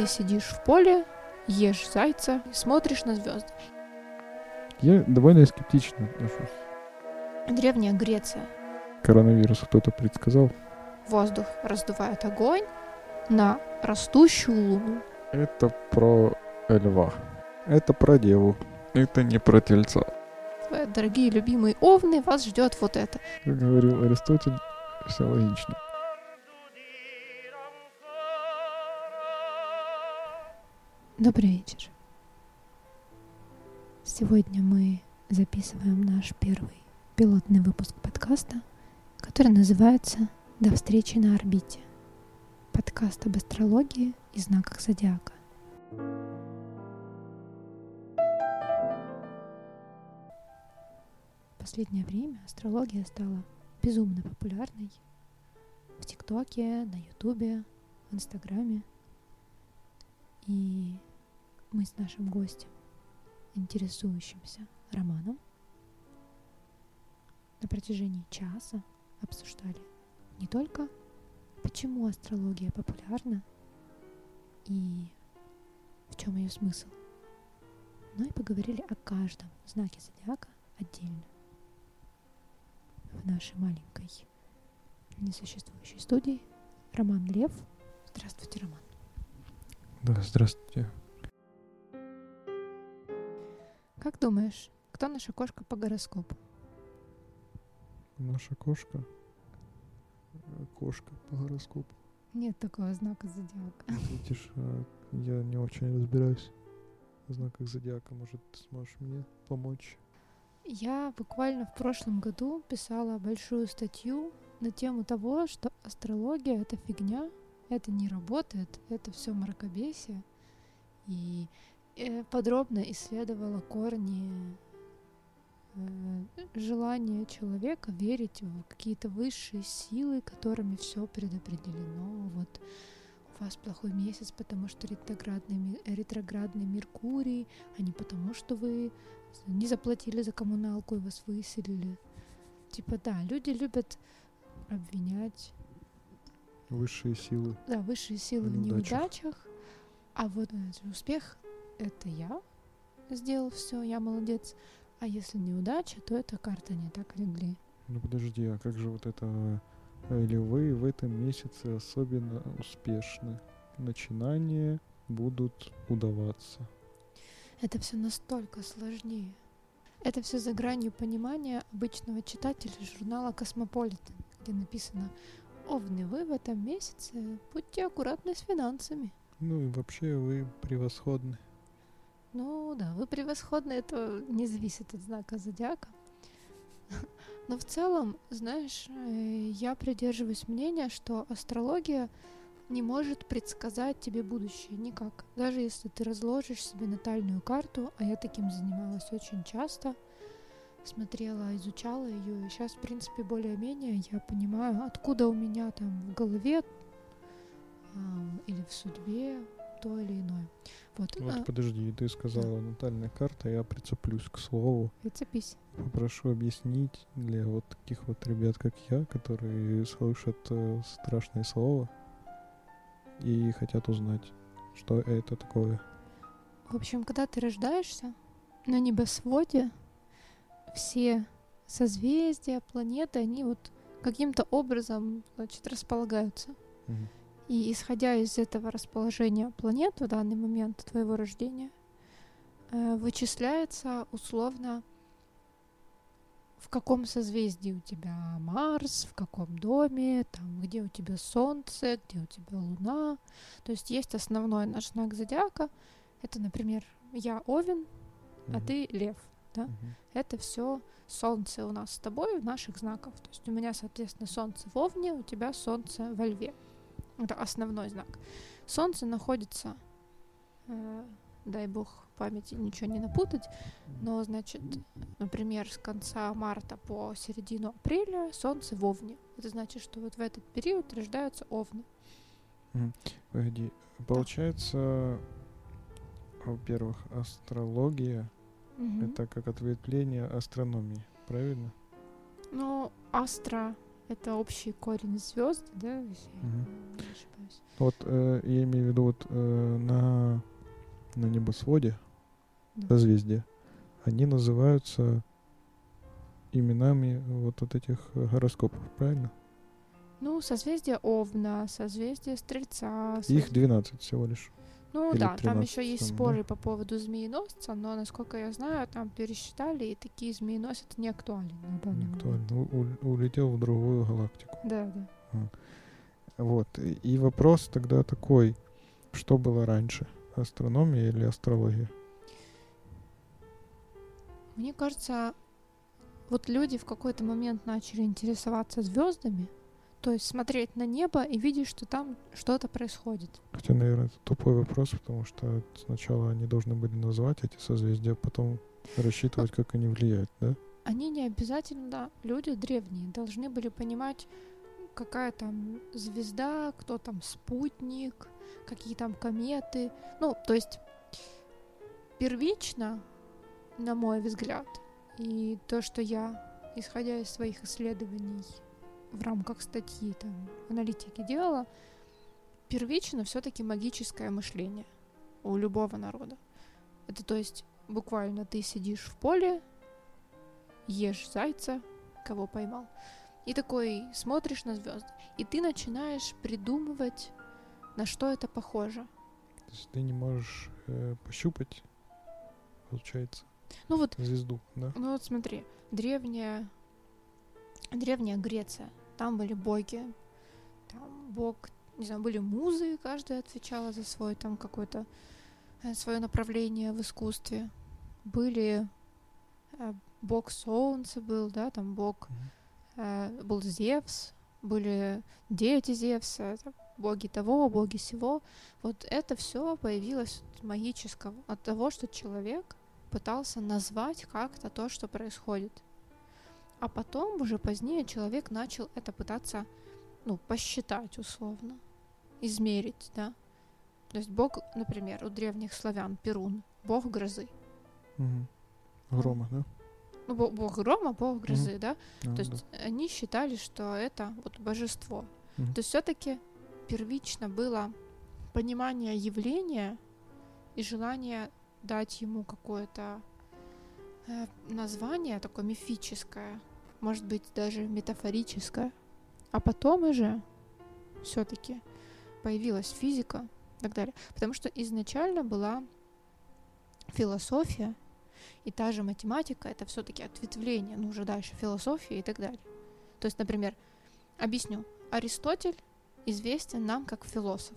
ты сидишь в поле, ешь зайца и смотришь на звезды. Я довольно скептично отношусь. Древняя Греция. Коронавирус кто-то предсказал. Воздух раздувает огонь на растущую луну. Это про льва. Это про деву. Это не про тельца. Дорогие любимые овны, вас ждет вот это. Как говорил Аристотель, все логично. Добрый вечер. Сегодня мы записываем наш первый пилотный выпуск подкаста, который называется «До встречи на орбите». Подкаст об астрологии и знаках зодиака. В последнее время астрология стала безумно популярной в ТикТоке, на Ютубе, в Инстаграме. И мы с нашим гостем, интересующимся романом, на протяжении часа обсуждали не только почему астрология популярна и в чем ее смысл, но и поговорили о каждом знаке зодиака отдельно в нашей маленькой несуществующей студии Роман Лев. Здравствуйте, Роман. Да, здравствуйте. Как думаешь, кто наша кошка по гороскопу? Наша кошка. Кошка по гороскопу. Нет такого знака зодиака. Видишь, а, я не очень разбираюсь в знаках зодиака. Может, ты сможешь мне помочь? Я буквально в прошлом году писала большую статью на тему того, что астрология это фигня, это не работает, это все мракобесие. И подробно исследовала корни э, желания человека верить в какие-то высшие силы, которыми все предопределено. Вот у вас плохой месяц, потому что ретроградный, ретроградный Меркурий, а не потому, что вы не заплатили за коммуналку и вас выселили. Типа да, люди любят обвинять Высшие силы. да, высшие силы в Неудачах. неудачах, а вот э, успех это я сделал все, я молодец. А если неудача, то это карта не так легли. Ну подожди, а как же вот это э, львы в этом месяце особенно успешны? Начинания будут удаваться. Это все настолько сложнее. Это все за гранью понимания обычного читателя журнала Космополитен, где написано «Овны, вы в этом месяце будьте аккуратны с финансами». Ну и вообще вы превосходны. Ну да, вы превосходны, это не зависит от знака зодиака. Но в целом, знаешь, э, я придерживаюсь мнения, что астрология не может предсказать тебе будущее никак. Даже если ты разложишь себе натальную карту, а я таким занималась очень часто, смотрела, изучала ее, и сейчас, в принципе, более-менее я понимаю, откуда у меня там в голове ам, или в судьбе то или иное. Вот, Вот а, подожди, ты сказала натальная карта, я прицеплюсь к слову. прицепись. Попрошу объяснить для вот таких вот ребят, как я, которые слышат э, страшное слово и хотят узнать, что это такое. В общем, когда ты рождаешься, на небосводе все созвездия, планеты, они вот каким-то образом, значит, располагаются. Мгм. И исходя из этого расположения планет в данный момент твоего рождения, э, вычисляется условно, в каком созвездии у тебя Марс, в каком доме, там, где у тебя Солнце, где у тебя Луна. То есть есть основной наш знак зодиака. Это, например, я Овен, а Мгм. ты Лев. да? Мгм. Это все Солнце у нас с тобой в наших знаках. То есть у меня, соответственно, Солнце в Овне, у тебя Солнце во Льве. Это основной знак. Солнце находится, э, дай бог памяти ничего не напутать, но, значит, например, с конца марта по середину апреля Солнце в Овне. Это значит, что вот в этот период рождаются Овны. Погоди, получается, во-первых, астрология Мгм. это как ответвление астрономии, правильно? Ну, астро — Это общий корень звезд, да, не ошибаюсь. Вот э, я имею в виду вот э, на, на небосводе Да. созвездия, они называются именами вот, вот этих э, гороскопов, правильно? Ну, созвездие Овна, созвездие Стрельца. Их соз- 12 всего лишь. Ну или да, там 13 еще есть там, споры по поводу змееносца, но, насколько я знаю, там пересчитали, и такие змееносцы не актуальны на данный Не момент. У- улетел в другую галактику. Да, да. Вот. И, вопрос тогда такой, что было раньше, астрономия или астрология? Мне кажется, вот люди в какой-то момент начали интересоваться звездами, то есть смотреть на небо и видеть, что там что-то происходит. Хотя, наверное, это тупой вопрос, потому что сначала они должны были назвать эти созвездия, а потом рассчитывать, как они влияют, да? Они не обязательно, люди древние, должны были понимать, какая там звезда, кто там спутник, какие там кометы. Ну, то есть первично, на мой взгляд, и то, что я, исходя из своих исследований в рамках статьи там, аналитики делала, первично все-таки магическое мышление у любого народа. Это то есть буквально ты сидишь в поле, ешь зайца, кого поймал, и такой смотришь на звезды, и ты начинаешь придумывать, на что это похоже. То есть ты не можешь э, пощупать, получается, Ну вот, звезду, да? ну вот смотри, древняя, древняя Греция, там были боги, там бог, не знаю, были музы, каждая отвечала за свой там какой-то свое направление в искусстве. Были э, бог солнца был, да, там бог Мгм. Э, был Зевс, были дети Зевса, боги того, боги сего. Вот это все появилось от магического, от того, что человек пытался назвать как-то то, что происходит. А потом, уже позднее, человек начал это пытаться, ну, посчитать условно, измерить, да. То есть бог, например, у древних славян Перун, бог грозы. Мгм. Грома, да? Ну, бо- бог грома, бог грозы, да. А, То есть они считали, что это вот божество. Мгм. То есть все-таки первично было понимание явления и желание дать ему какое-то э, название такое мифическое, может быть даже метафорическое. А потом уже все-таки появилась физика и так далее. Потому что изначально была философия и та же математика, это все-таки ответвление, ну уже дальше философии и так далее. То есть, например, объясню, Аристотель известен нам как философ,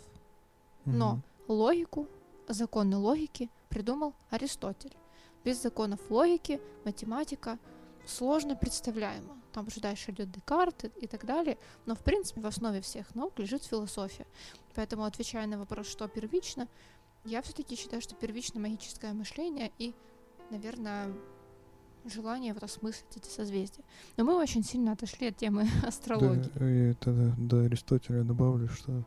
но Мгм. логику, законы логики придумал Аристотель. Без законов логики математика сложно представляема. Там уже дальше идет Декарт и, и так далее. Но, в принципе, в основе всех наук лежит философия. Поэтому, отвечая на вопрос, что первично, я все-таки считаю, что первично магическое мышление и, наверное, желание вот осмыслить эти созвездия. Но мы очень сильно отошли от темы астрологии. Да, и тогда до Аристотеля добавлю, что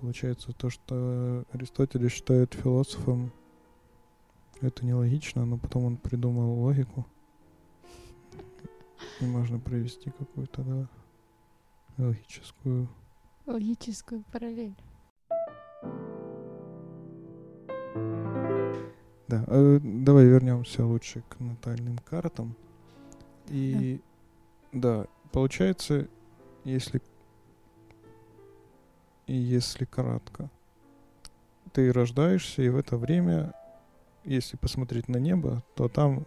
получается то, что Аристотеля считают философом, это нелогично, но потом он придумал логику. И можно провести какую-то, да, логическую. Логическую параллель. Да, э, давай вернемся лучше к натальным картам. И да, получается, если и если кратко, ты рождаешься, и в это время, если посмотреть на небо, то там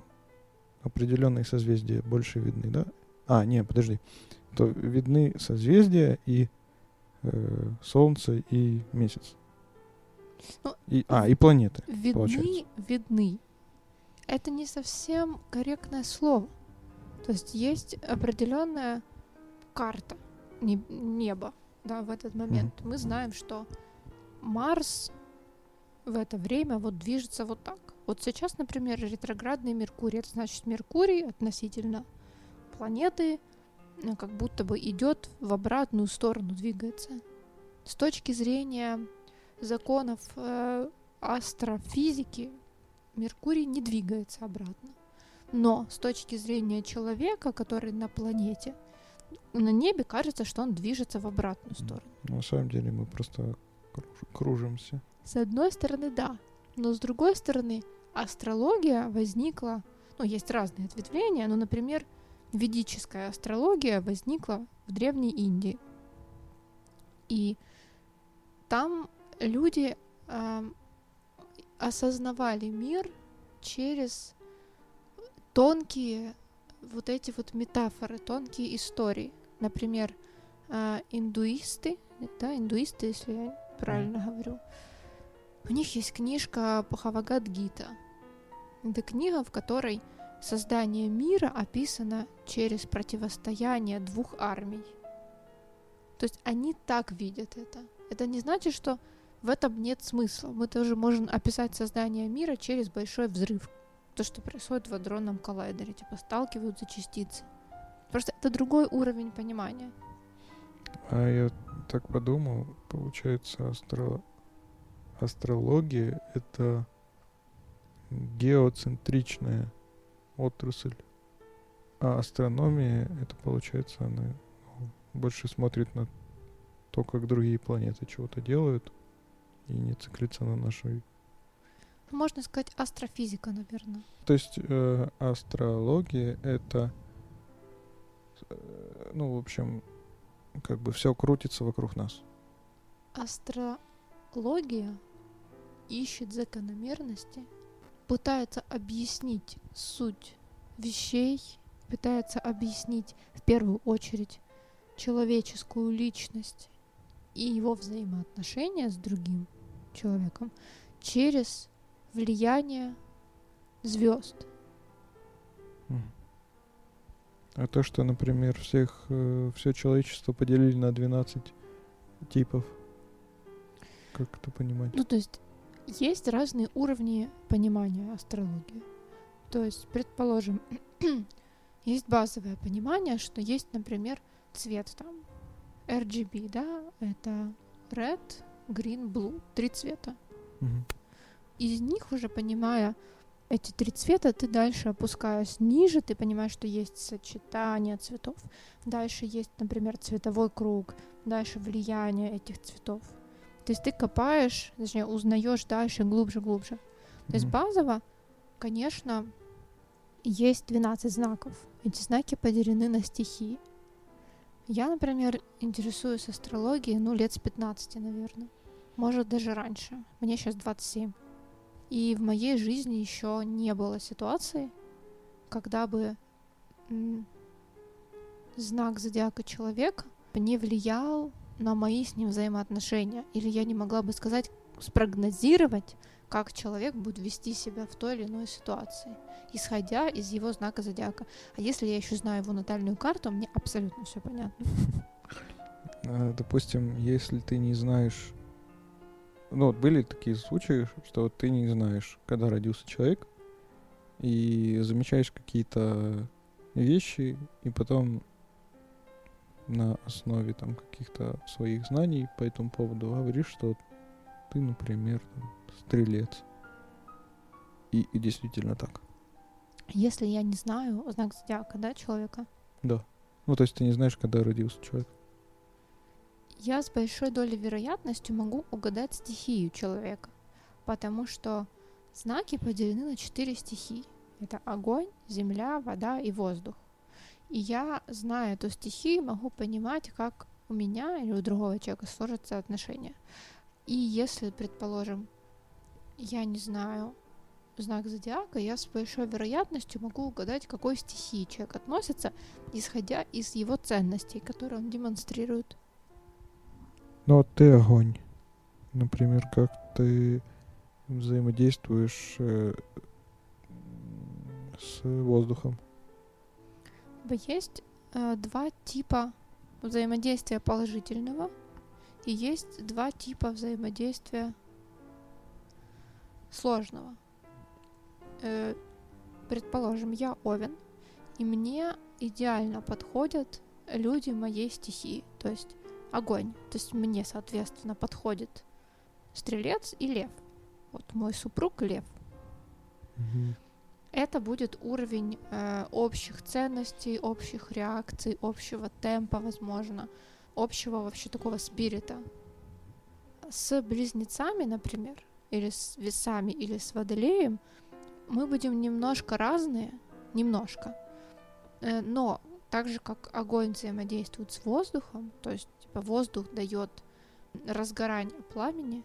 определенные созвездия больше видны, да? А, не, подожди. То видны созвездия и э, Солнце и Месяц. Ну, И, а, и планеты. Видны, получается. видны. Это не совсем корректное слово. То есть есть определенная карта не- неба, да, в этот момент. Мы знаем, что Марс в это время вот движется вот так. Вот сейчас, например, ретроградный Меркурий. Это значит, Меркурий относительно планеты ну, как будто бы идет в обратную сторону, двигается. С точки зрения законов э, астрофизики Меркурий не двигается обратно. Но с точки зрения человека, который на планете, на небе кажется, что он движется в обратную сторону. На самом деле мы просто круж- кружимся. С одной стороны, да. Но с другой стороны, астрология возникла... Ну, есть разные ответвления, но, например, ведическая астрология возникла в Древней Индии. И там люди ам, осознавали мир через тонкие вот эти вот метафоры, тонкие истории. Например, а, индуисты, да, индуисты, если я правильно говорю, у них есть книжка Бхавагад-гита. Это книга, в которой создание мира описано через противостояние двух армий. То есть они так видят это. Это не значит, что в этом нет смысла. Мы тоже можем описать создание мира через большой взрыв. То, что происходит в адронном коллайдере. Типа сталкиваются частицы. Просто это другой уровень понимания. А я так подумал, получается, астро... астрология — это геоцентричная отрасль. А астрономия — это, получается, она ну, больше смотрит на то, как другие планеты чего-то делают, и не циклится на нашей Можно сказать астрофизика, наверное. То есть э, астрология это, э, ну, в общем, как бы все крутится вокруг нас. Астрология ищет закономерности, пытается объяснить суть вещей, пытается объяснить в первую очередь человеческую личность и его взаимоотношения с другим человеком через влияние звезд. А то, что, например, всех, все человечество поделили на 12 типов, как это понимать? Ну, то есть есть разные уровни понимания астрологии. То есть, предположим, есть базовое понимание, что есть, например, цвет там RGB, да, это red, green, blue, три цвета. Мгм. Из них уже понимая эти три цвета, ты дальше опускаясь ниже, ты понимаешь, что есть сочетание цветов. Дальше есть, например, цветовой круг, дальше влияние этих цветов. То есть ты копаешь, точнее, узнаешь дальше, глубже, глубже. То есть базово, конечно, есть 12 знаков. Эти знаки поделены на стихии. Я, например, интересуюсь астрологией, ну, лет с 15, наверное. Может, даже раньше. Мне сейчас 27. И в моей жизни еще не было ситуации, когда бы знак зодиака человека не влиял на мои с ним взаимоотношения. Или я не могла бы сказать, спрогнозировать, как человек будет вести себя в той или иной ситуации, исходя из его знака зодиака. А если я еще знаю его натальную карту, мне абсолютно все понятно. А, Допустим, если ты не знаешь... Ну, вот были такие случаи, что ты не знаешь, когда родился человек, и замечаешь какие-то вещи, и потом на основе там каких-то своих знаний по этому поводу говоришь, что ты, например, стрелец. И, и действительно так. Если я не знаю знак зодиака, да, человека, Да. Ну, то есть ты не знаешь, когда родился человек. я с большой долей вероятностью могу угадать стихию человека, потому что знаки поделены на четыре стихии. Это огонь, земля, вода и воздух. И я, зная эту стихию, могу понимать, как у меня или у другого человека сложатся отношения. И если, предположим, я не знаю знак зодиака, я с большой вероятностью могу угадать, к какой стихии человек относится, исходя из его ценностей, которые он демонстрирует. Ну, вот ты огонь. Например, как ты взаимодействуешь э, с воздухом. Бы Есть э, два типа взаимодействия положительного и есть два типа взаимодействия сложного. Э, предположим, я Овен, и мне идеально подходят люди моей стихии, то есть огонь. То есть мне, соответственно, подходит стрелец и лев. Вот мой супруг лев. это будет уровень э, общих ценностей, общих реакций, общего темпа, возможно, общего вообще такого спирита. С близнецами, например, или с весами, или с водолеем мы будем немножко разные, немножко, э, но так же, как огонь взаимодействует с воздухом, то есть типа, воздух дает разгорание пламени,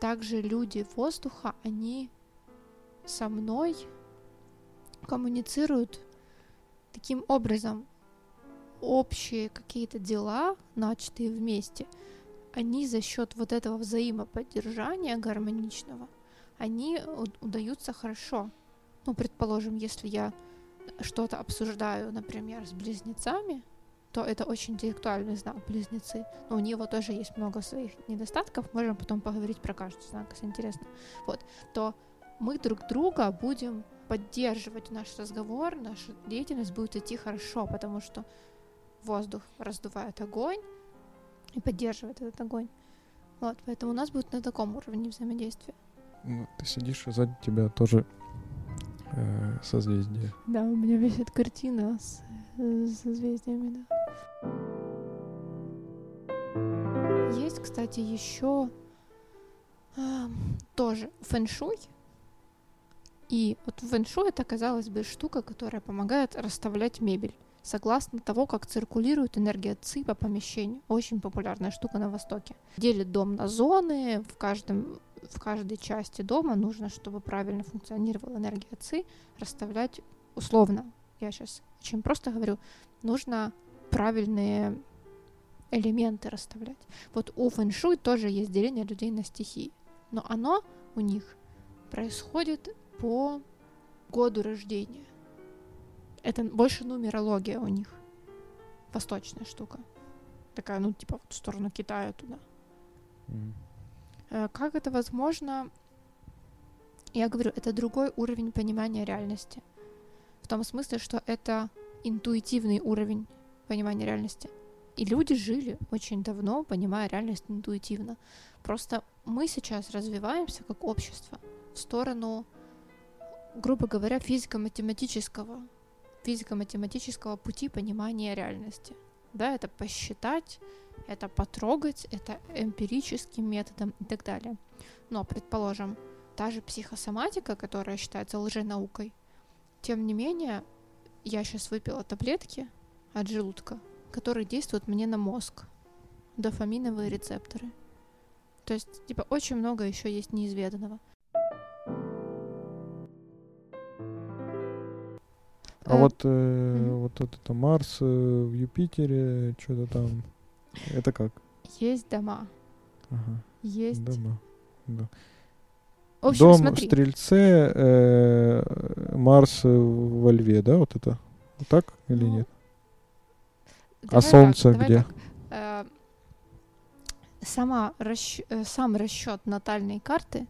также люди воздуха, они со мной коммуницируют таким образом. Общие какие-то дела, начатые вместе, они за счет вот этого взаимоподдержания гармоничного, они удаются хорошо. Ну, предположим, если я что-то обсуждаю, например, с близнецами, то это очень интеллектуальный знак близнецы. Но у него тоже есть много своих недостатков. Можем потом поговорить про каждый знак, если интересно. Вот. То мы друг друга будем поддерживать наш разговор, наша деятельность будет идти хорошо, потому что воздух раздувает огонь и поддерживает этот огонь. Вот, поэтому у нас будет на таком уровне взаимодействия. Ну, ты сидишь, а сзади тебя тоже э, созвездие. Да, у меня висит картина с э, созвездиями, да. Есть, кстати, еще э, тоже фэншуй. И вот фэншуй это, казалось бы, штука, которая помогает расставлять мебель. Согласно того, как циркулирует энергия ЦИ по помещению. Очень популярная штука на Востоке. Делит дом на зоны, в каждом в каждой части дома нужно, чтобы правильно функционировала энергия ЦИ, расставлять условно. Я сейчас очень просто говорю, нужно правильные элементы расставлять. Вот у фэншуй тоже есть деление людей на стихии, но оно у них происходит по году рождения. Это больше нумерология у них. Восточная штука. Такая, ну, типа, в сторону Китая туда. Mm. Как это возможно? Я говорю, это другой уровень понимания реальности. В том смысле, что это интуитивный уровень понимания реальности. И люди жили очень давно, понимая реальность интуитивно. Просто мы сейчас развиваемся как общество в сторону, грубо говоря, физико-математического, физико-математического пути понимания реальности. Да, это посчитать, это потрогать, это эмпирическим методом и так далее. Но, предположим, та же психосоматика, которая считается лженаукой, тем не менее, я сейчас выпила таблетки от желудка, которые действуют мне на мозг, дофаминовые рецепторы. То есть, типа, очень много еще есть неизведанного. А э, вот, э, mm-hmm. вот это Марс э, в Юпитере, что-то там это как? Есть дома. Ага. Есть. Дома. Да. В общем, Дом смотри. в Стрельце, э, Марс во Льве, да, вот это? Так или ну, нет? А Солнце так, где? Так. Э, сама расч... Э, сам расчет натальной карты,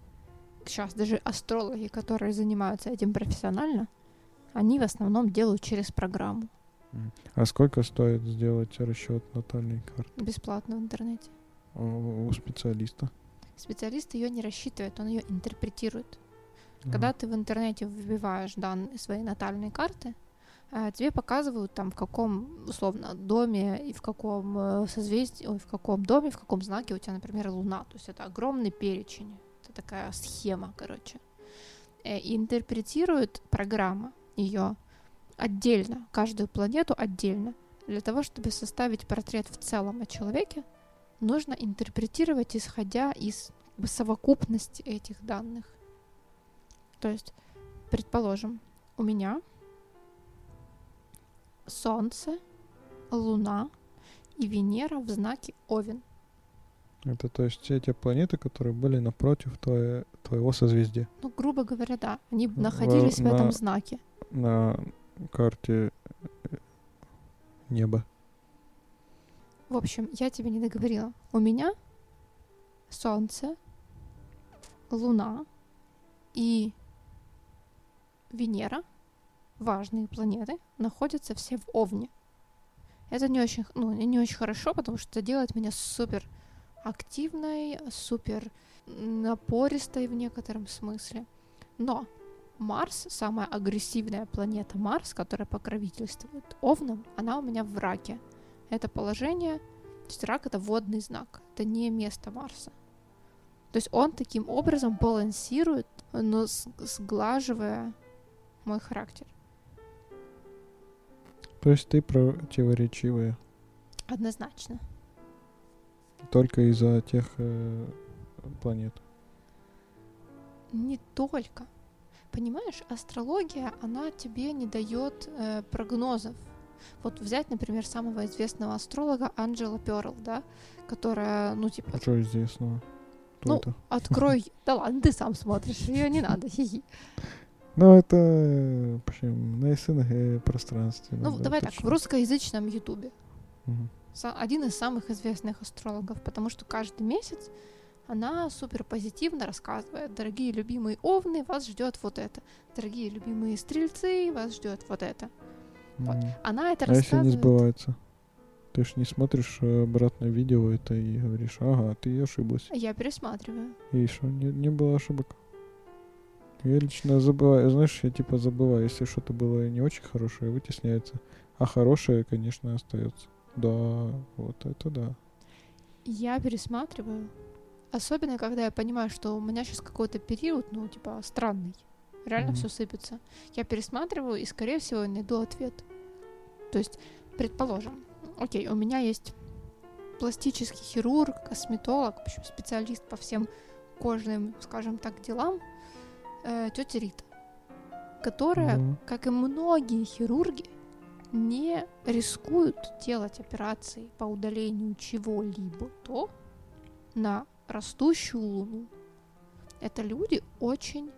сейчас даже астрологи, которые занимаются этим профессионально, они в основном делают через программу. А сколько стоит сделать расчет натальной карты? Бесплатно в интернете. У, у специалиста? Специалист ее не рассчитывает, он ее интерпретирует. Ага. Когда ты в интернете вбиваешь данные своей натальной карты, э, тебе показывают там в каком условно доме и в каком э, созвездии, ой, в каком доме, в каком знаке у тебя, например, Луна. То есть это огромный перечень, это такая схема, короче. Э, и интерпретирует программа ее отдельно, каждую планету отдельно. Для того, чтобы составить портрет в целом о человеке, нужно интерпретировать, исходя из совокупности этих данных. То есть, предположим, у меня Солнце, Луна и Венера в знаке Овен. Это то есть все те планеты, которые были напротив твое, твоего созвездия? Ну, грубо говоря, да. Они находились в, в этом знаке. На карте э, неба. В общем, я тебе не договорила. У меня Солнце, Луна и Венера, важные планеты, находятся все в Овне. Это не очень, ну, не очень хорошо, потому что это делает меня супер активной, супер напористой в некотором смысле. Но Марс, самая агрессивная планета Марс, которая покровительствует Овнам, она у меня в раке. Это положение, то есть рак это водный знак, это не место Марса. То есть он таким образом балансирует, но сглаживая мой характер. То есть ты противоречивая? Однозначно. Только из-за тех э, планет? Не только. Понимаешь, астрология, она тебе не дает э, прогнозов. Вот взять, например, самого известного астролога Анджела Перл, да, которая, ну, типа... А что известного? Кто ну, это? открой... Да ладно, ты сам смотришь, ее не надо, Ну, это, в общем, на СНГ пространстве. Ну, давай так, в русскоязычном Ютубе. Один из самых известных астрологов, потому что каждый месяц она супер позитивно рассказывает. Дорогие любимые овны, вас ждет вот это. Дорогие любимые стрельцы, вас ждет вот это. Вот. Она это а рассказывает. если не сбывается? Ты же не смотришь э, обратное видео это и говоришь, ага, ты ошиблась. Я пересматриваю. И что, не, не было ошибок? Я лично забываю, знаешь, я типа забываю, если что-то было не очень хорошее, вытесняется. А хорошее, конечно, остается. Да, вот это да. Я пересматриваю. Особенно, когда я понимаю, что у меня сейчас какой-то период, ну, типа, странный. Реально mm-hmm. все сыпется. Я пересматриваю и, скорее всего, найду ответ. То есть, предположим, окей, у меня есть пластический хирург, косметолог, в общем, специалист по всем кожным, скажем так, делам, э, тетя Рита, которая, mm-hmm. как и многие хирурги, не рискуют делать операции по удалению чего-либо то на растущую луну. Это люди очень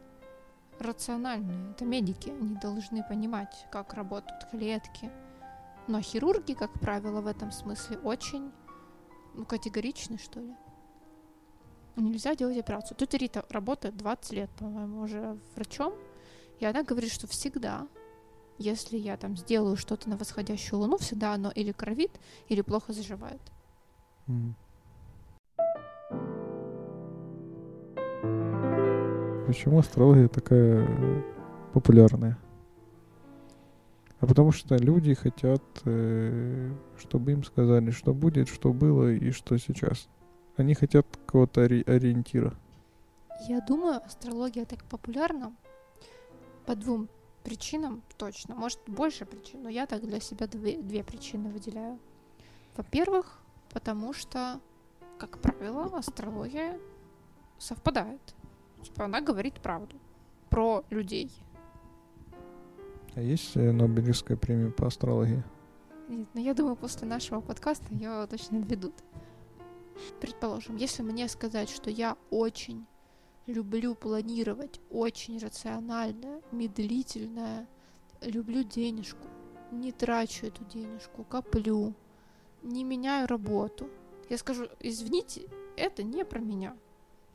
рациональные, это медики, они должны понимать, как работают клетки. Но хирурги, как правило, в этом смысле очень ну, категоричны, что ли. Нельзя делать операцию. Тут Рита работает 20 лет, по-моему, уже врачом, и она говорит, что всегда если я там сделаю что-то на восходящую луну, всегда оно или кровит, или плохо заживает. Mm. Почему астрология такая популярная? А потому что люди хотят, э, чтобы им сказали, что будет, что было и что сейчас. Они хотят какого-то ори- ориентира. Я думаю, астрология так популярна по двум причинам точно. Может, больше причин, но я так для себя две, две причины выделяю. Во-первых, потому что, как правило, астрология совпадает. Типа она говорит правду про людей. А есть э, Нобелевская премия по астрологии? Нет, но я думаю, после нашего подкаста ее точно ведут. Предположим, если мне сказать, что я очень люблю планировать очень рационально, медлительно, люблю денежку, не трачу эту денежку, коплю, не меняю работу. Я скажу, извините, это не про меня.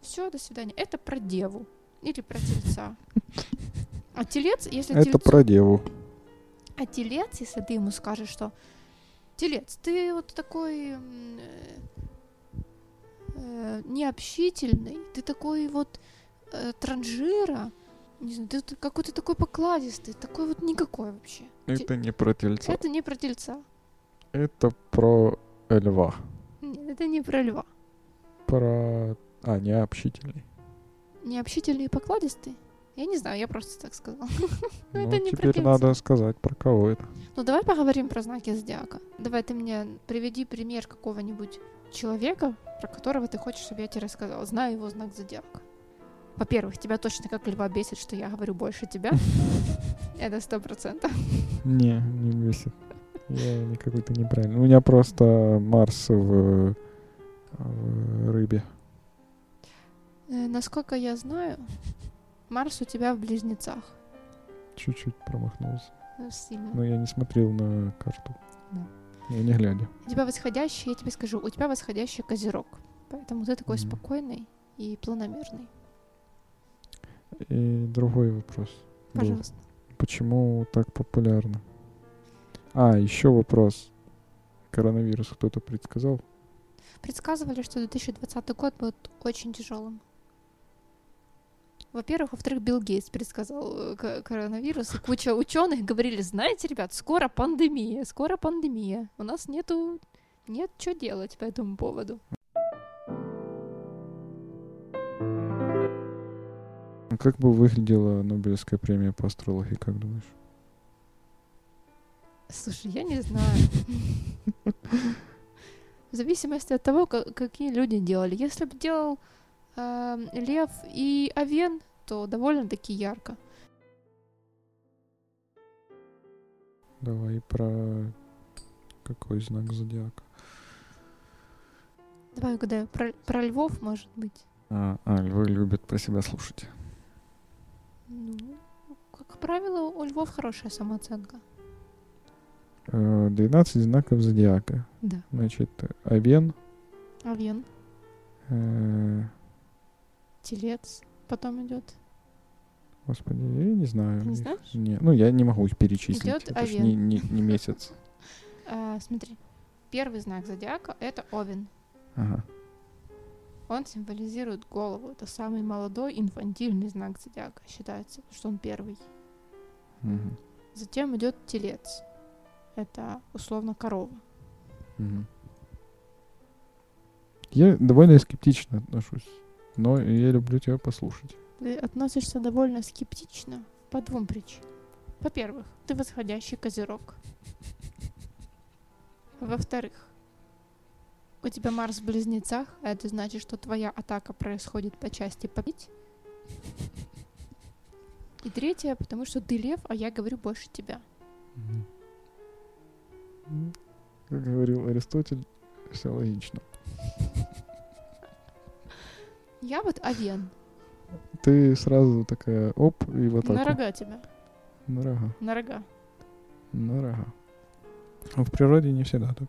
Все, до свидания. Это про деву или про тельца. А телец, если Это тельцу... про деву. А телец, если ты ему скажешь, что телец, ты вот такой э, необщительный, ты такой вот э, транжира, не знаю, ты какой-то такой покладистый, такой вот никакой вообще. Это Те... не про тельца. Это не про тельца. Это про льва. Нет, это не про льва. Про... А, необщительный. Необщительный и покладистый? Я не знаю, я просто так сказала. Ну, это не теперь надо сказать, про кого это. Ну, давай поговорим про знаки зодиака. Давай ты мне приведи пример какого-нибудь человека, про которого ты хочешь, чтобы я тебе рассказала. Знаю его знак зодиака. Во-первых, тебя точно как льва бесит, что я говорю больше тебя. Это сто процентов. Не, не бесит. Я не какой-то неправильный. У меня просто Марс в, в рыбе. Э, насколько я знаю, Марс у тебя в близнецах. Чуть-чуть промахнулся. Ну, сильно. Но я не смотрел на карту. Да. Я не глядя. У тебя восходящий, я тебе скажу, у тебя восходящий козерог. Поэтому ты такой mm. спокойный и планомерный. И другой вопрос. Пожалуйста. Был. Почему так популярно? А, еще вопрос. Коронавирус кто-то предсказал? Предсказывали, что 2020 год будет очень тяжелым. Во-первых, во-вторых, Билл Гейтс предсказал э, коронавирус, и куча ученых говорили, знаете, ребят, скоро пандемия, скоро пандемия. У нас нету, нет что делать по этому поводу. Как бы выглядела Нобелевская премия по астрологии, как думаешь? Слушай, я не знаю. В зависимости от того, ка- какие люди делали. Если бы делал эм, Лев и Овен, то довольно-таки ярко. Давай про какой знак зодиака? Давай угадаю. Про, про львов, может быть. А, а, львы любят про себя слушать. Ну, как правило, у львов хорошая самооценка. Э, 12 знаков зодиака. Да. Значит, Овен, Овен, э, телец, потом идет. господи, я не знаю. Ты не знаешь? Не, ну, я не могу их перечислить. Идёт это Овен. не, не, не месяц. А, смотри, первый знак зодиака это Овен. Ага. Он символизирует голову. Это самый молодой инфантильный знак зодиака. Считается, что он первый. Затем идет телец. Это условно корова. Я довольно скептично отношусь, но я люблю тебя послушать. Ты относишься довольно скептично по двум причинам. Во-первых, ты восходящий козерог. Во-вторых, у тебя Марс в близнецах, а это значит, что твоя атака происходит по части побить. И третье, потому что ты лев, а я говорю больше тебя. Как говорил Аристотель, все логично. Я вот овен. Ты сразу такая оп и в атаку. На рога тебя. На рога. На рога. На рога. Но в природе не всегда так.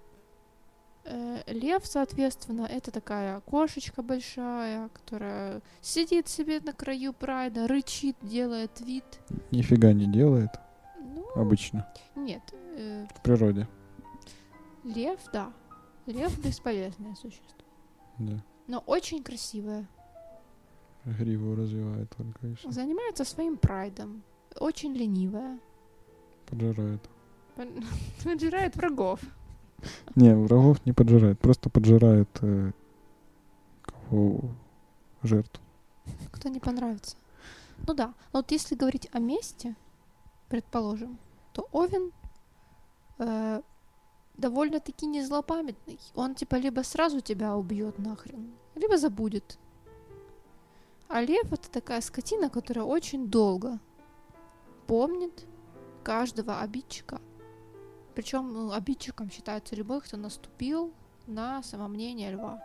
Э, Лев, соответственно, это такая кошечка большая, которая сидит себе на краю прайда, рычит, делает вид. Нифига не делает Ну, обычно нет. э, в природе. Лев, да. Лев бесполезное существо. Да. Но очень красивое. Гриву развивает только и всё. Занимается своим прайдом. Очень ленивая. Поджирает. Поджирает врагов. Не, врагов не поджирает, просто поджирает э, кого жертву. Кто не понравится. Ну да. Но вот если говорить о месте, предположим, то Овен э, довольно-таки не злопамятный. Он типа либо сразу тебя убьет нахрен, либо забудет. А лев это такая скотина, которая очень долго помнит каждого обидчика. Причем ну, обидчиком считается любой, кто наступил на самомнение льва.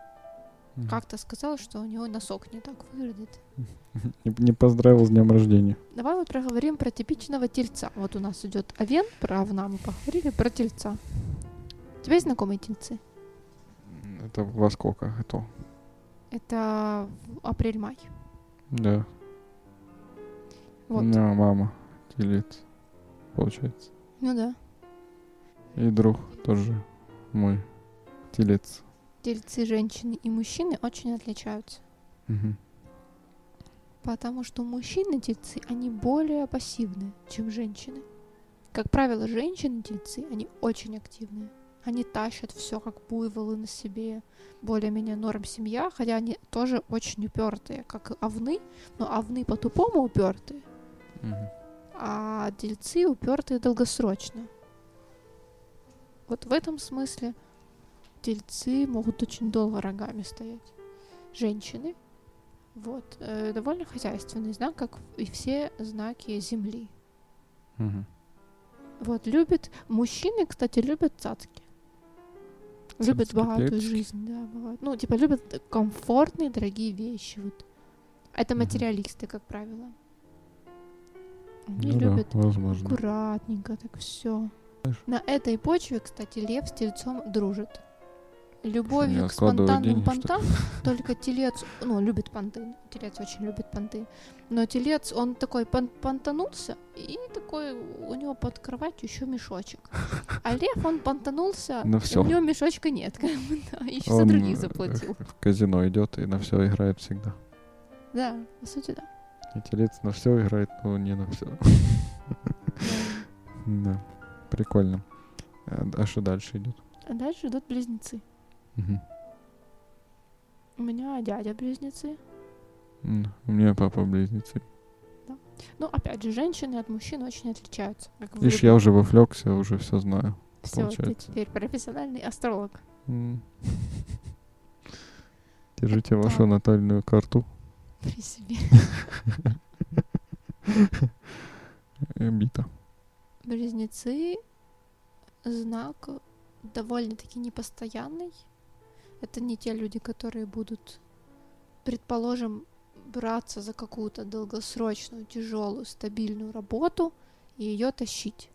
Мгм. Как-то сказал, что у него носок не так выглядит. Не, поздравил с днем рождения. Давай вот проговорим про типичного тельца. Вот у нас идет овен, про овна мы поговорили, про тельца. У тебя есть знакомые тельцы? Это во сколько это? Это в апрель-май. Да. Вот. У меня мама телец, получается. Ну да. И друг тоже мой телец. Тельцы женщины и мужчины очень отличаются. Мгм. Потому что мужчины-тельцы, они более пассивные, чем женщины. Как правило, женщины-тельцы, они очень активные. Они тащат все как буйволы на себе. Более-менее норм семья, хотя они тоже очень упертые, как овны, но овны по-тупому упертые, Мгм. а тельцы упертые долгосрочно. Вот в этом смысле тельцы могут очень долго рогами стоять. Женщины вот, э, довольно хозяйственный знак, как и все знаки Земли. Мгм. Вот, любит, мужчины, кстати, любят цацки. Любят богатую жизнь, да, богат- Ну, типа, любят комфортные, дорогие вещи, вот. Это материалисты, как правило. Они Ну да, любят возможно. аккуратненько, так все. На этой почве, кстати, лев с тельцом дружит. Любовью к спонтанным понтам только телец, ну, любит понты. Телец очень любит понты. Но телец, он такой пон- понтанулся, и такой у него под кроватью еще мешочек. А лев, он понтанулся, Ну и всё. у него мешочка нет. как бы, да, Еще за Он, других э, заплатил. В казино идет и на все играет всегда. Да, по сути, да. И телец на все играет, но не на все. Да, прикольно. А а что дальше идет? А дальше идут близнецы. Мгм. У меня дядя близнецы. У меня папа близнецы. Ну, опять же, женщины от мужчин очень отличаются. Как Видишь, я уже вовлекся, уже все знаю. Всё, ты теперь профессиональный астролог. Держите вашу Так. натальную карту. При себе. Бита. Близнецы знак довольно-таки непостоянный. Это не те люди, которые будут, предположим, браться за какую-то долгосрочную, тяжелую, стабильную работу и ее тащить.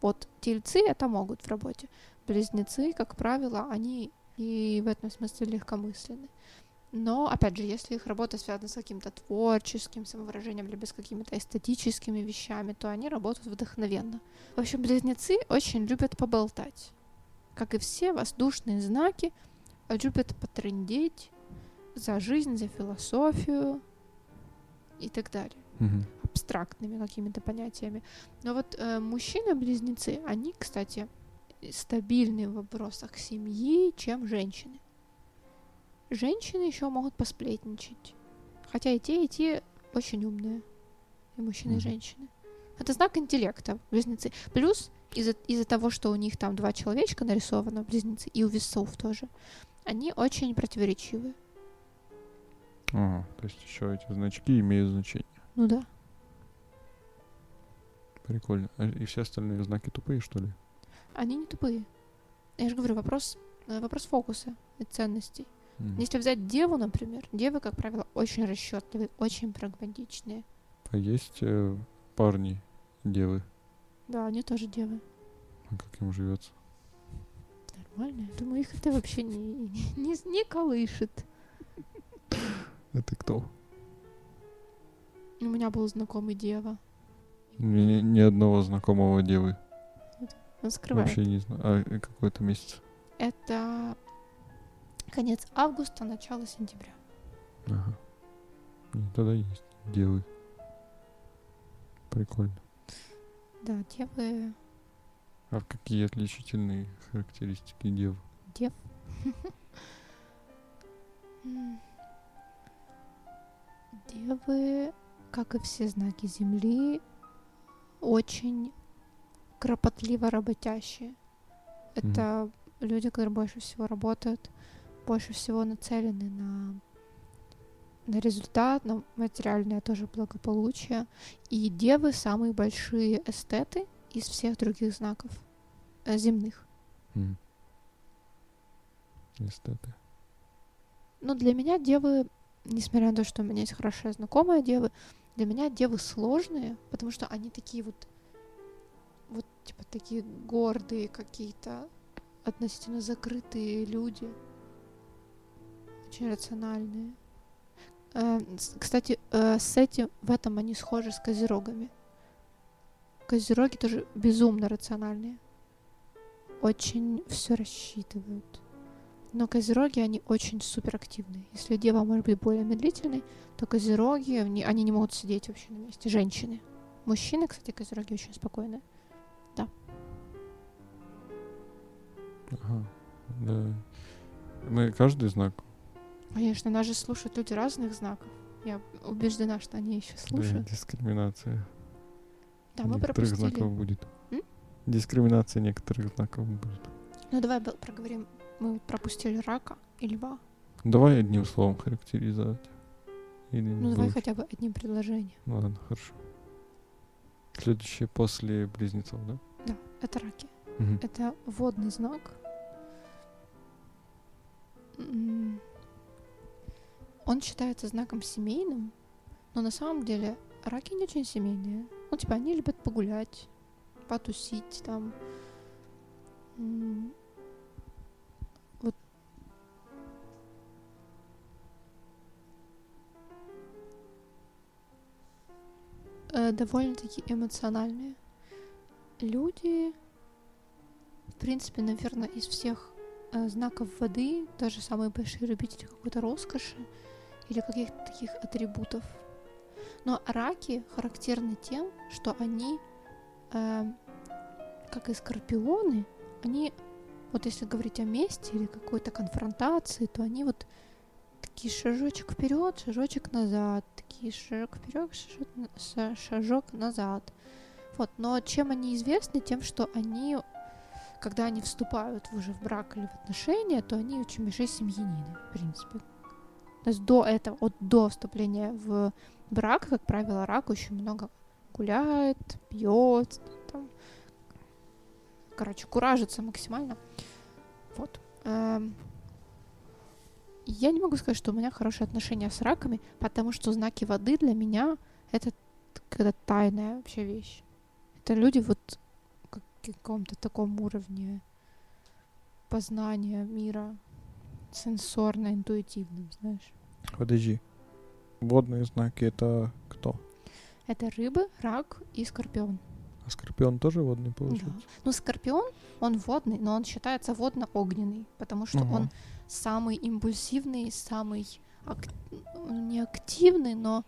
Вот тельцы это могут в работе. Близнецы, как правило, они и в этом смысле легкомысленны. Но, опять же, если их работа связана с каким-то творческим самовыражением, либо с какими-то эстетическими вещами, то они работают вдохновенно. В общем, близнецы очень любят поболтать. Как и все воздушные знаки, любят потрындеть за жизнь, за философию и так далее. Мгм. Абстрактными какими-то понятиями. Но вот э, мужчины-близнецы, они, кстати, стабильны в вопросах семьи, чем женщины. Женщины еще могут посплетничать. Хотя и те, и те очень умные. И мужчины, и Мгм. женщины. Это знак интеллекта, близнецы. Плюс из-за из того, что у них там два человечка нарисовано, близнецы, и у весов тоже, они очень противоречивы. Ага, то есть еще эти значки имеют значение. Ну да. Прикольно. А И все остальные знаки тупые, что ли? Они не тупые. Я же говорю, вопрос, э, вопрос фокуса и ценностей. М. Если взять деву, например, девы, как правило, очень расчетливые, очень прагматичные. А есть э, парни, девы, Да, они тоже девы. а как им живется? Нормально. Я думаю, их это вообще не, не, не колышет. Это кто? У меня был знакомый дева. Ни, ни одного знакомого девы. Он скрывает. Вообще не знаю. А э, какой это месяц? Это конец августа, начало сентября. Ага. Не, тогда есть девы. Прикольно. Да, девы... А какие отличительные характеристики дев? Дев. Девы, как и все знаки Земли, очень кропотливо работящие. Это люди, которые больше всего работают, больше всего нацелены на, на результат, на материальное тоже благополучие. И девы самые большие эстеты из всех других знаков э, земных. М. Эстеты. Ну, для меня девы, несмотря на то, что у меня есть хорошая знакомая девы, для меня девы сложные, потому что они такие вот, вот, типа, такие гордые какие-то, относительно закрытые люди. Очень рациональные. Э, Кстати, э, с этим, в этом они схожи с козерогами. Козероги тоже безумно рациональные. Очень все рассчитывают. Но козероги, они очень суперактивные. Если дева может быть более медлительной, то козероги, они, не могут сидеть вообще на месте. Женщины. Мужчины, кстати, козероги очень спокойные. Ага. Да. Мы каждый знак. Конечно, нас же слушают люди разных знаков. Я убеждена, что они еще Да, слушают. дискриминация. Да, мы некоторых пропустили. знаков будет. М? Дискриминация некоторых знаков будет. Ну давай проговорим. Мы пропустили рака и льва. Давай одним словом характеризовать. Или Ну давай хотя бы одним предложением. Ладно, хорошо. Следующее после близнецов, да? Да, это раки. Мгм. Это водный знак. Он считается знаком семейным, но на самом деле раки не очень семейные. Ну, типа, они любят погулять, потусить там. Вот. Э, Довольно-таки эмоциональные. Люди, в принципе, наверное, из всех э, знаков воды даже самые большие любители какой-то роскоши или каких-то таких атрибутов. Но раки характерны тем, что они, э, как и скорпионы, они, вот если говорить о месте или какой-то конфронтации, то они вот такие шажочек вперед, шажочек назад, такие шажок вперед, шажок, шажок назад. Вот, но чем они известны? Тем, что они, когда они вступают уже в брак или в отношения, то они очень большие семьянины, в принципе. То есть до этого, от до вступления в брак, как правило, рак очень много гуляет, пьет, там, короче, куражится максимально. Вот. Эм, я не могу сказать, что у меня хорошие отношения с раками, потому что знаки воды для меня это какая-то тайная вообще вещь. Это люди вот как каком-то таком уровне познания мира сенсорно-интуитивным, знаешь. Подожди. Водные знаки это кто? Это рыбы, рак и скорпион. А скорпион тоже водный получается? Да. Ну, скорпион, он водный, но он считается водно-огненный, потому что угу. он самый импульсивный, самый ак... не активный, но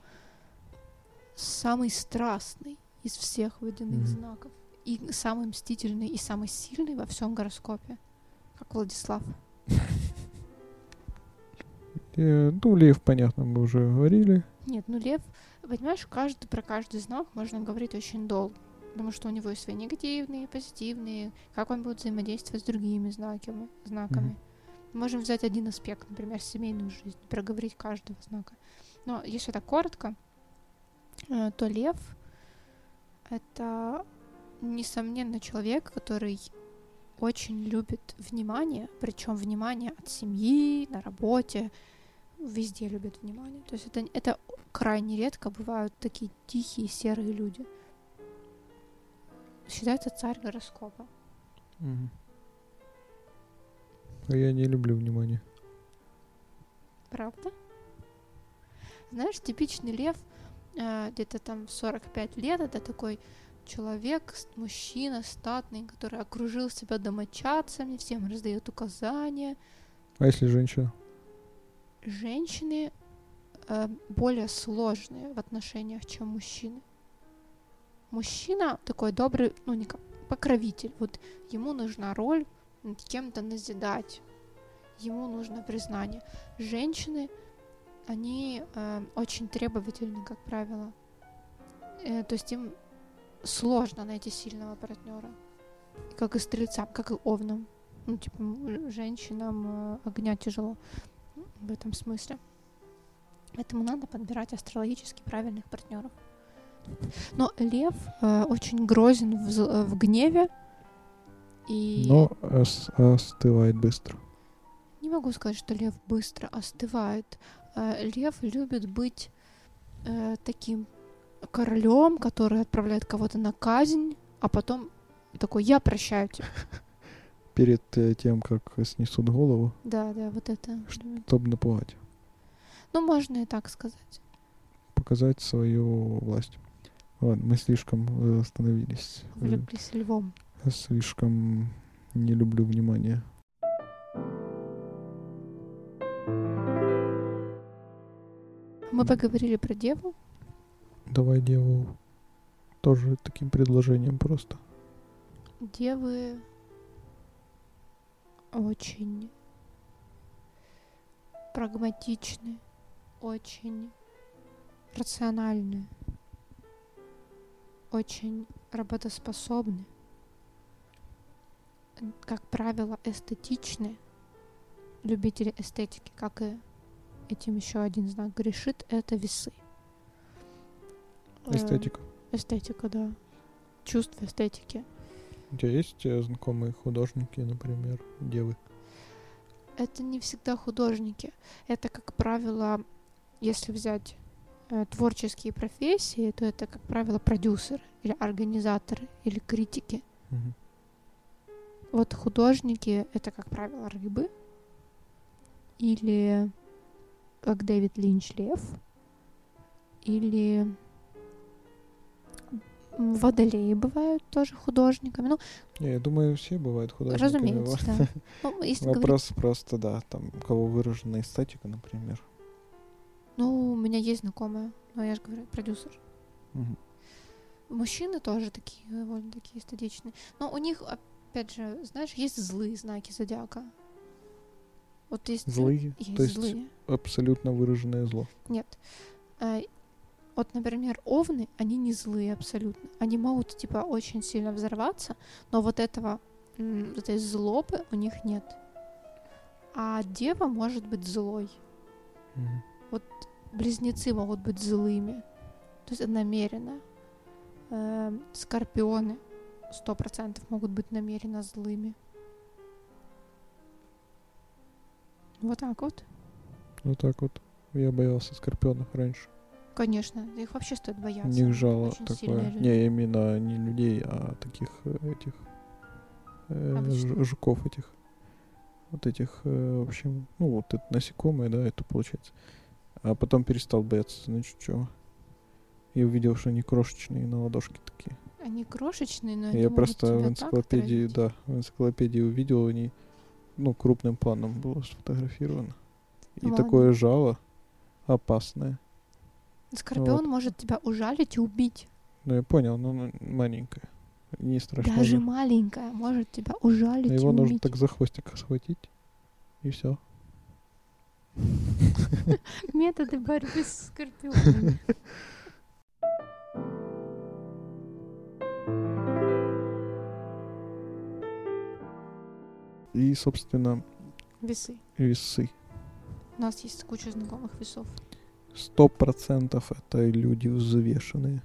самый страстный из всех водяных mm знаков. И самый мстительный, и самый сильный во всем гороскопе. Как Владислав. Э, ну, лев, понятно, мы уже говорили. Нет, ну лев, понимаешь, каждый, про каждый знак можно говорить очень долго. Потому что у него есть свои негативные, позитивные, как он будет взаимодействовать с другими знаками, знаками. Mm-hmm. Можем взять один аспект, например, семейную жизнь, проговорить каждого знака. Но если так коротко, э, то лев — это, несомненно, человек, который очень любит внимание, причем внимание от семьи, на работе, везде любят внимание. То есть это, это крайне редко бывают такие тихие серые люди. Считается царь гороскопа. Угу. А я не люблю внимание. Правда? Знаешь, типичный лев э, где-то там 45 лет, это такой человек, мужчина статный, который окружил себя домочадцами, всем раздает указания. А если женщина? Женщины э, более сложные в отношениях, чем мужчины. Мужчина такой добрый, ну не как покровитель. Вот ему нужна роль над кем-то назидать. Ему нужно признание. Женщины, они э, очень требовательны, как правило. Э, то есть им сложно найти сильного партнера. Как и стрельцам, как и овнам. Ну, типа, женщинам э, огня тяжело в этом смысле. Поэтому надо подбирать астрологически правильных партнеров. Но лев э, очень грозен в, э, в гневе. И... Но ос- остывает быстро. Не могу сказать, что лев быстро остывает. Э, лев любит быть э, таким королем, который отправляет кого-то на казнь, а потом такой, я прощаю тебя. перед э, тем, как снесут голову. Да, да, вот это. Чтобы напугать. Ну, можно и так сказать. Показать свою власть. Ладно, мы слишком остановились. Влюблись львом. Я слишком не люблю внимания. Мы поговорили про деву. Давай деву тоже таким предложением просто. Девы очень прагматичны, очень рациональны, очень работоспособны, как правило, эстетичны, любители эстетики, как и этим еще один знак грешит, это весы. Эстетика. Э, эстетика, да. Чувство эстетики. У тебя есть э, знакомые художники, например, девы? Это не всегда художники. Это, как правило, если взять э, творческие профессии, то это, как правило, продюсеры или организаторы или критики. Угу. Вот художники это, как правило, рыбы или как Дэвид Линч Лев или Водолеи бывают тоже художниками. Ну, я думаю, все бывают художниками. Разумеется, да. Ну, если Вопрос говорить... просто, да, там, у кого выражена эстетика, например. Ну, у меня есть знакомая. Но я же говорю, продюсер. Мгм. Мужчины тоже такие, довольно такие эстетичные. Но у них, опять же, знаешь, есть злые знаки зодиака. Вот есть... Злые? Есть То есть злые. абсолютно выраженное зло. Нет. Э, Вот, например, овны, они не злые абсолютно. Они могут, типа, очень сильно взорваться, но вот этого, этой злобы у них нет. А дева может быть злой. Мгм. Близнецы могут быть злыми. То есть намеренно. Эм, Скорпионы сто процентов могут быть намеренно злыми. Вот так вот. Вот так вот. Я боялся скорпионов раньше. Конечно, их вообще стоит У бояться. них жало Очень такое. Не, именно не людей, а таких э, этих э, жуков этих. Вот этих, э, в общем, ну вот это насекомые, да, это получается. А потом перестал бояться, значит, что. И увидел, что они крошечные на ладошке такие. Они крошечные, но Я могут просто в энциклопедии, да, в энциклопедии увидел, они, ну, крупным планом было сфотографировано. И Ладно. такое жало опасное. Скорпион Вот. может тебя ужалить и убить. Ну, я понял, но оно маленькое. Не страшно. Даже же. маленькая может тебя ужалить Но и его нужно убить. так за хвостик схватить. И все. Методы борьбы с скорпионами. И, собственно, Весы. весы. У нас есть куча знакомых весов. Сто процентов это люди взвешенные.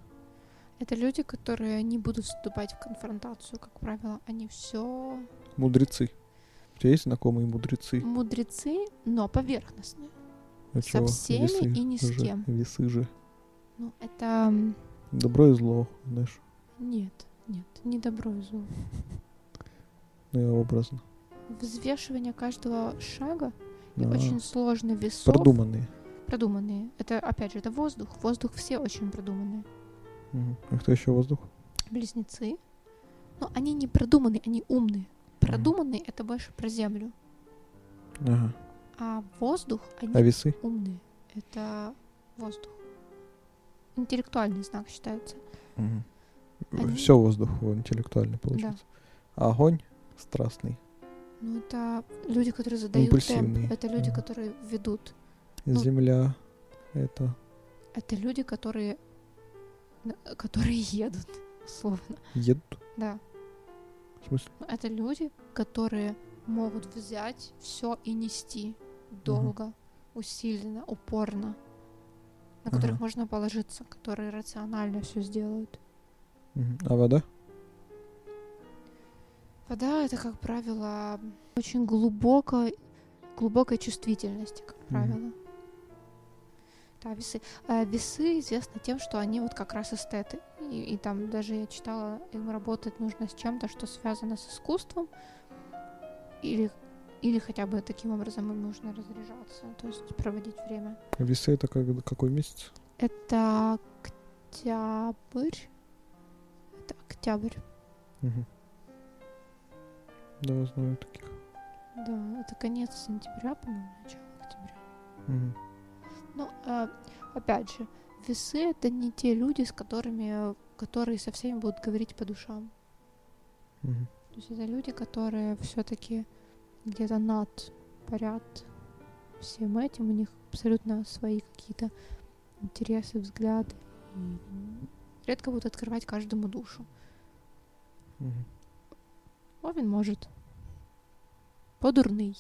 Это люди, которые не будут вступать в конфронтацию, как правило. Они все Мудрецы. У тебя есть знакомые мудрецы? мудрецы, но поверхностные. А со чего? всеми и ни с же, кем. Весы же. Ну, это... Добро и зло, знаешь. Нет, нет, не добро и зло. Ну, я образно. Взвешивание каждого шага и А, очень сложно весов. Продуманные. Продуманные. Это, опять же, это воздух. Воздух все очень продуманные. А кто еще воздух? Близнецы. Но они не продуманные, они умные. Продуманные — это больше про землю. Ага. А воздух, они А весы? умные. Это воздух. Интеллектуальный знак считается. Они- Все воздух интеллектуальный получается. А огонь страстный. Ну, это люди, которые задают темп. Это люди, Мгм. которые ведут. Ну. Земля. Это Это люди, которые... которые едут, условно. едут. Да. В смысле? Но Это люди, которые могут взять все и нести долго, усиленно, упорно, на которых Ага. можно положиться, которые рационально все сделают. А вода? Вода это, как правило, очень глубоко, глубокой чувствительности, как правило. Да, весы. А весы известны тем, что они вот как раз эстеты. И, и там даже я читала, им работать нужно с чем-то, что связано с искусством. Или, или хотя бы таким образом им нужно разряжаться, то есть проводить время. А Весы это как, какой месяц? Это октябрь. Это октябрь. Мгм. Да, знаю таких. Да, это конец сентября, по-моему, начало октября. Мгм. Ну, а, опять же, весы это не те люди, с которыми, которые со всеми будут говорить по душам. Мгм. То есть это люди, которые все-таки где-то над парят всем этим, у них абсолютно свои какие-то интересы, взгляды. И редко будут открывать каждому душу. Мгм. Овен может. Подурный.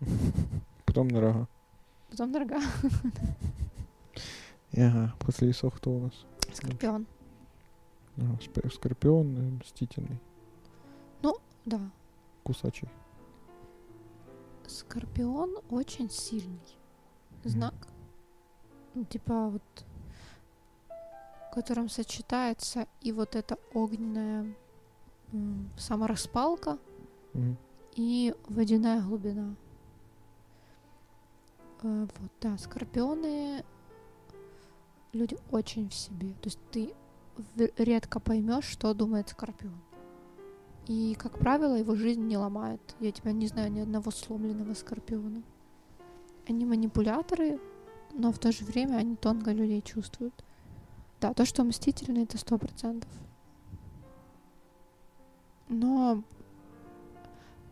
Потом на рога. Потом дорога. Ага, после весов кто у нас? Скорпион. Ага, сп- Скорпион э, мстительный, Да. кусачий. Скорпион очень сильный знак. Ну, типа вот в котором сочетается и вот эта огненная м, самораспалка, Мгм. и водяная глубина. Э, Вот, да, скорпионы люди очень в себе. То есть ты редко поймешь, что думает скорпион. И, как правило, его жизнь не ломает. Я тебя не знаю ни одного сломленного скорпиона. Они манипуляторы, но в то же время они тонко людей чувствуют. Да, то, что мстительные, это сто процентов. Но,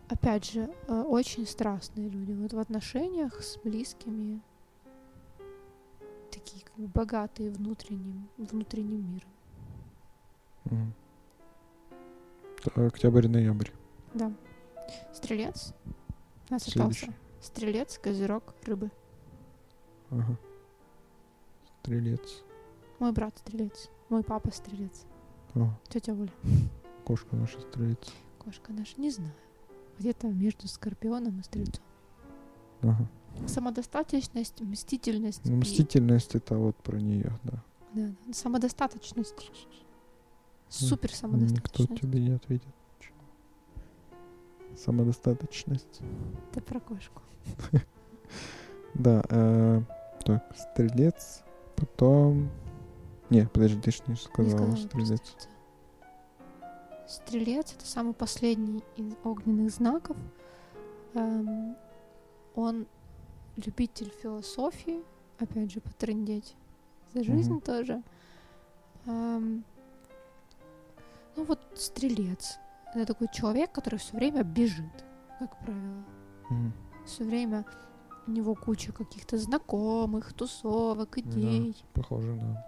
опять же, э, очень страстные люди. Вот в отношениях с близкими такие как бы богатые внутренним, внутренним миром. Это Октябрь-ноябрь. Да. Стрелец. У нас Следующий. остался. Стрелец, козерог, рыбы. Ага. Стрелец. Мой брат стрелец. Мой папа стрелец. О, Тетя Оля. кошка наша стрелец. Кошка наша, не знаю. Где-то между скорпионом и стрельцом. Ага. Самодостаточность, мстительность. Ну, и- Мстительность это вот про нее, да. Да, да. Самодостаточность. Супер Никто самодостаточность. тебе не ответит. Самодостаточность. Это про кошку. Да, э, так, стрелец, потом... Не, подожди, ты ж не Не сказала про стрелец. Стрелец это самый последний из огненных знаков. Эм, он любитель философии, опять же, потрындеть за жизнь Мгм. тоже. Эм, ну вот стрелец. Это такой человек, который все время бежит, как правило. Мгм. Все время у него куча каких-то знакомых, тусовок, идей. Похоже, да.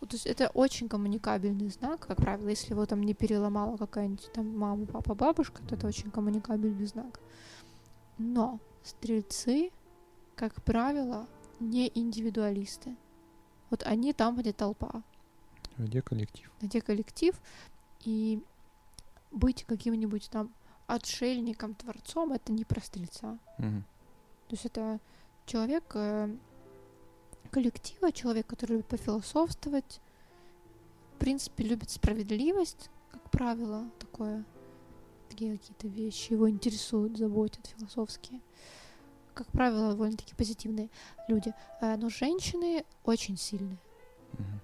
Вот, То есть это очень коммуникабельный знак, как правило, если его там не переломала какая-нибудь там мама, папа, бабушка, то это очень коммуникабельный знак. Но стрельцы, как правило, не индивидуалисты. Вот они там, где толпа, Где коллектив? где коллектив, и быть каким-нибудь там отшельником, творцом, это не про стрельца. Мгм. То есть это человек э, коллектива, человек, который любит пофилософствовать, в принципе, любит справедливость, как правило, такое. Такие какие-то вещи его интересуют, заботят философские. Как правило, довольно-таки позитивные люди. Э, но женщины очень сильные. Мгм.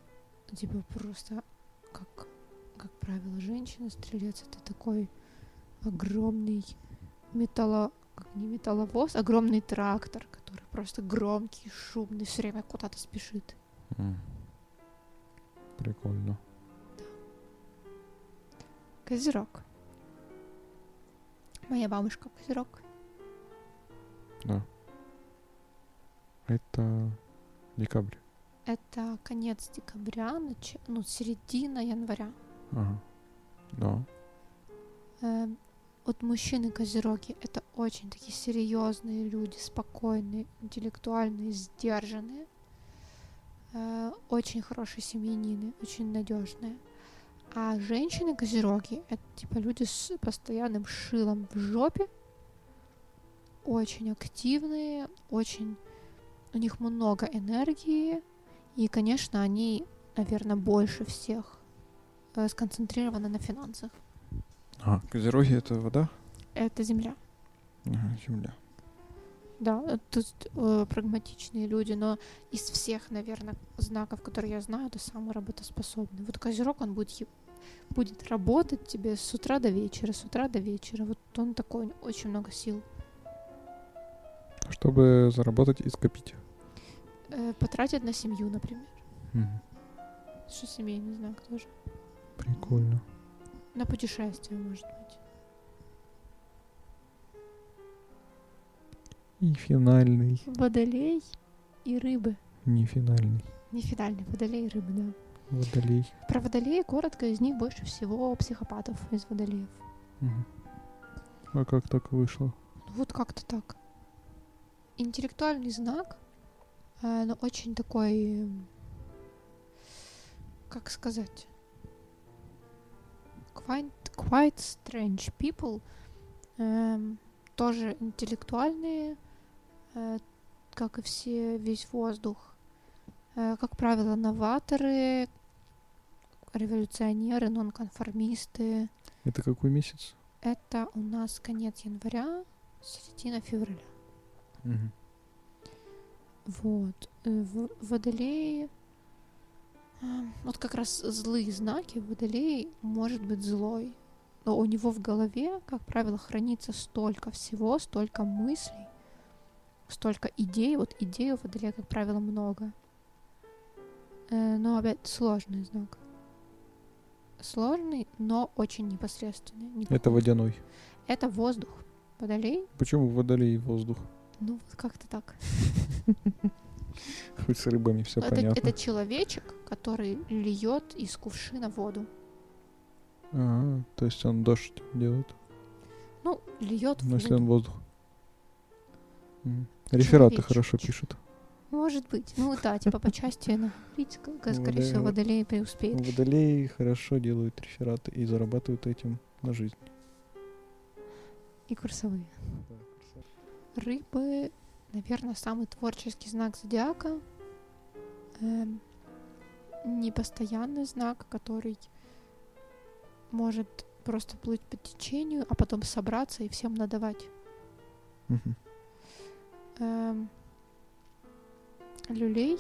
Типа просто, как, как правило, женщина, стрелец, это такой огромный металло... как не металловоз, огромный трактор, просто громкий, шумный, все время куда-то спешит. М. Прикольно. Козерог. Моя бабушка козерог. Да. Это декабрь. Это конец декабря, нач... ну, середина января. Ага. Да. Вот мужчины козероги это очень такие серьезные люди, спокойные, интеллектуальные, сдержанные, Э, очень хорошие семьянины, очень надежные. А женщины козероги это типа люди с постоянным шилом в жопе, очень активные, очень у них много энергии, и, конечно, они, наверное, больше всех э, сконцентрированы на финансах. А, козероги это вода? Это земля. Ага, земля. Да, э, тут э, прагматичные люди, но из всех, наверное, знаков, которые я знаю, это самый работоспособный. Вот Козерог, он будет, е- будет работать тебе с утра до вечера, с утра до вечера. Вот он такой, очень много сил. Чтобы заработать и скопить. Э, потратить на семью, например. Мгм. Что семейный знак тоже. Прикольно. На путешествие, может быть. И финальный. Водолей и рыбы. Не финальный. Не финальный, водолей и рыбы, да. Водолей. Про водолея коротко, из них больше всего психопатов из водолеев. Мгм. А как так вышло? Вот как-то так. Интеллектуальный знак, э, но очень такой, как сказать, quite, quite strange people, эм, тоже интеллектуальные, э, как и все, весь воздух. Э, как правило, новаторы, революционеры, нонконформисты. Это какой месяц? Это у нас конец января, середина февраля. Мгм. Вот. Э, В Водолее... Вот как раз злые знаки Водолей может быть злой. Но у него в голове, как правило, хранится столько всего, столько мыслей, столько идей. Вот идей у Водолея, как правило, много. Э, но опять сложный знак. Сложный, но очень непосредственный. Не Это водяной. Это воздух. Водолей? Почему водолей воздух? Ну, вот как-то так. Хоть с рыбами все это, понятно. это человечек, который льет из кувшина воду. А, то есть он дождь делает. Ну, льет Но если воду. он воздух. Рефераты хорошо пишут. Может быть. Ну да, типа по части аналитика, скорее всего, водолей преуспеет. Водолеи хорошо делают рефераты и зарабатывают этим на жизнь. И курсовые. Рыбы, наверное, самый творческий знак зодиака. Эм, непостоянный знак, который может просто плыть по течению, а потом собраться и всем надавать. Эм, люлей.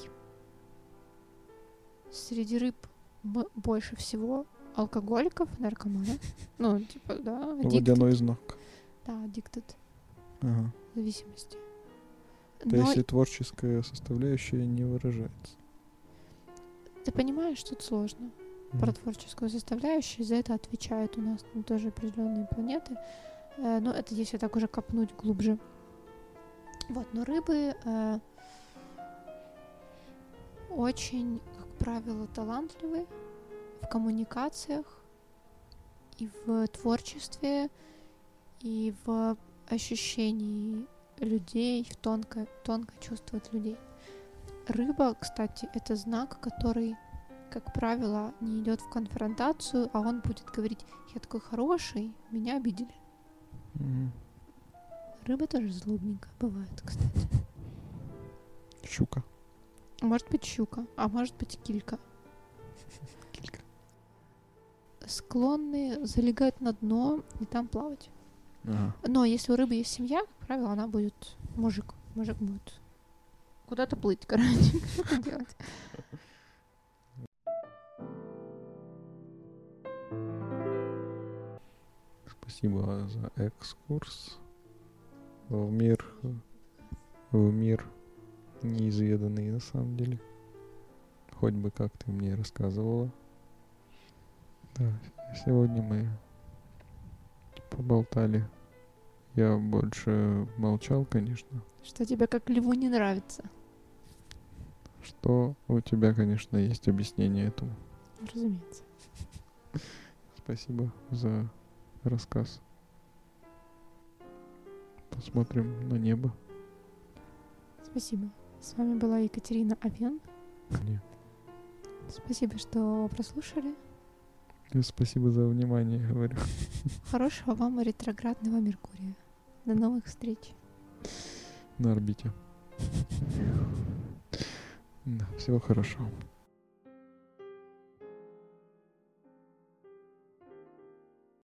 Среди рыб больше всего алкоголиков, наркоманов. Ну, типа, да. Водяной знак. Да, addicted. Ага. зависимости. То Но если творческая составляющая не выражается. ты понимаешь, что это сложно. Про Мгм. творческую составляющую за это отвечают у нас там тоже определенные планеты. Э, но это если так уже копнуть глубже. Вот, но рыбы э, очень, как правило, талантливы в коммуникациях и в творчестве, и в ощущении людей, тонко, тонко чувствовать людей. Рыба, кстати, это знак, который, как правило, не идет в конфронтацию, а он будет говорить, я такой хороший, меня обидели. Мгм. Рыба тоже злобненькая бывает, кстати. Щука. Может быть щука, а может быть килька. Килька. Склонны залегать на дно и там плавать. Ага. Но если у рыбы есть семья, как правило, она будет мужик. Мужик будет куда-то плыть, короче. Что делать? Спасибо за экскурс в мир, в мир неизведанный на самом деле. Хоть бы как ты мне рассказывала. Да, сегодня мы поболтали. Я больше молчал, конечно. Что тебе как льву не нравится? Что у тебя, конечно, есть объяснение этому. Разумеется. Спасибо за рассказ. Посмотрим на небо. Спасибо. С вами была Екатерина Авен. Мне. Спасибо, что прослушали. И спасибо за внимание, говорю. Хорошего вам ретроградного Меркурия. До новых встреч. На орбите. Да, всего хорошего.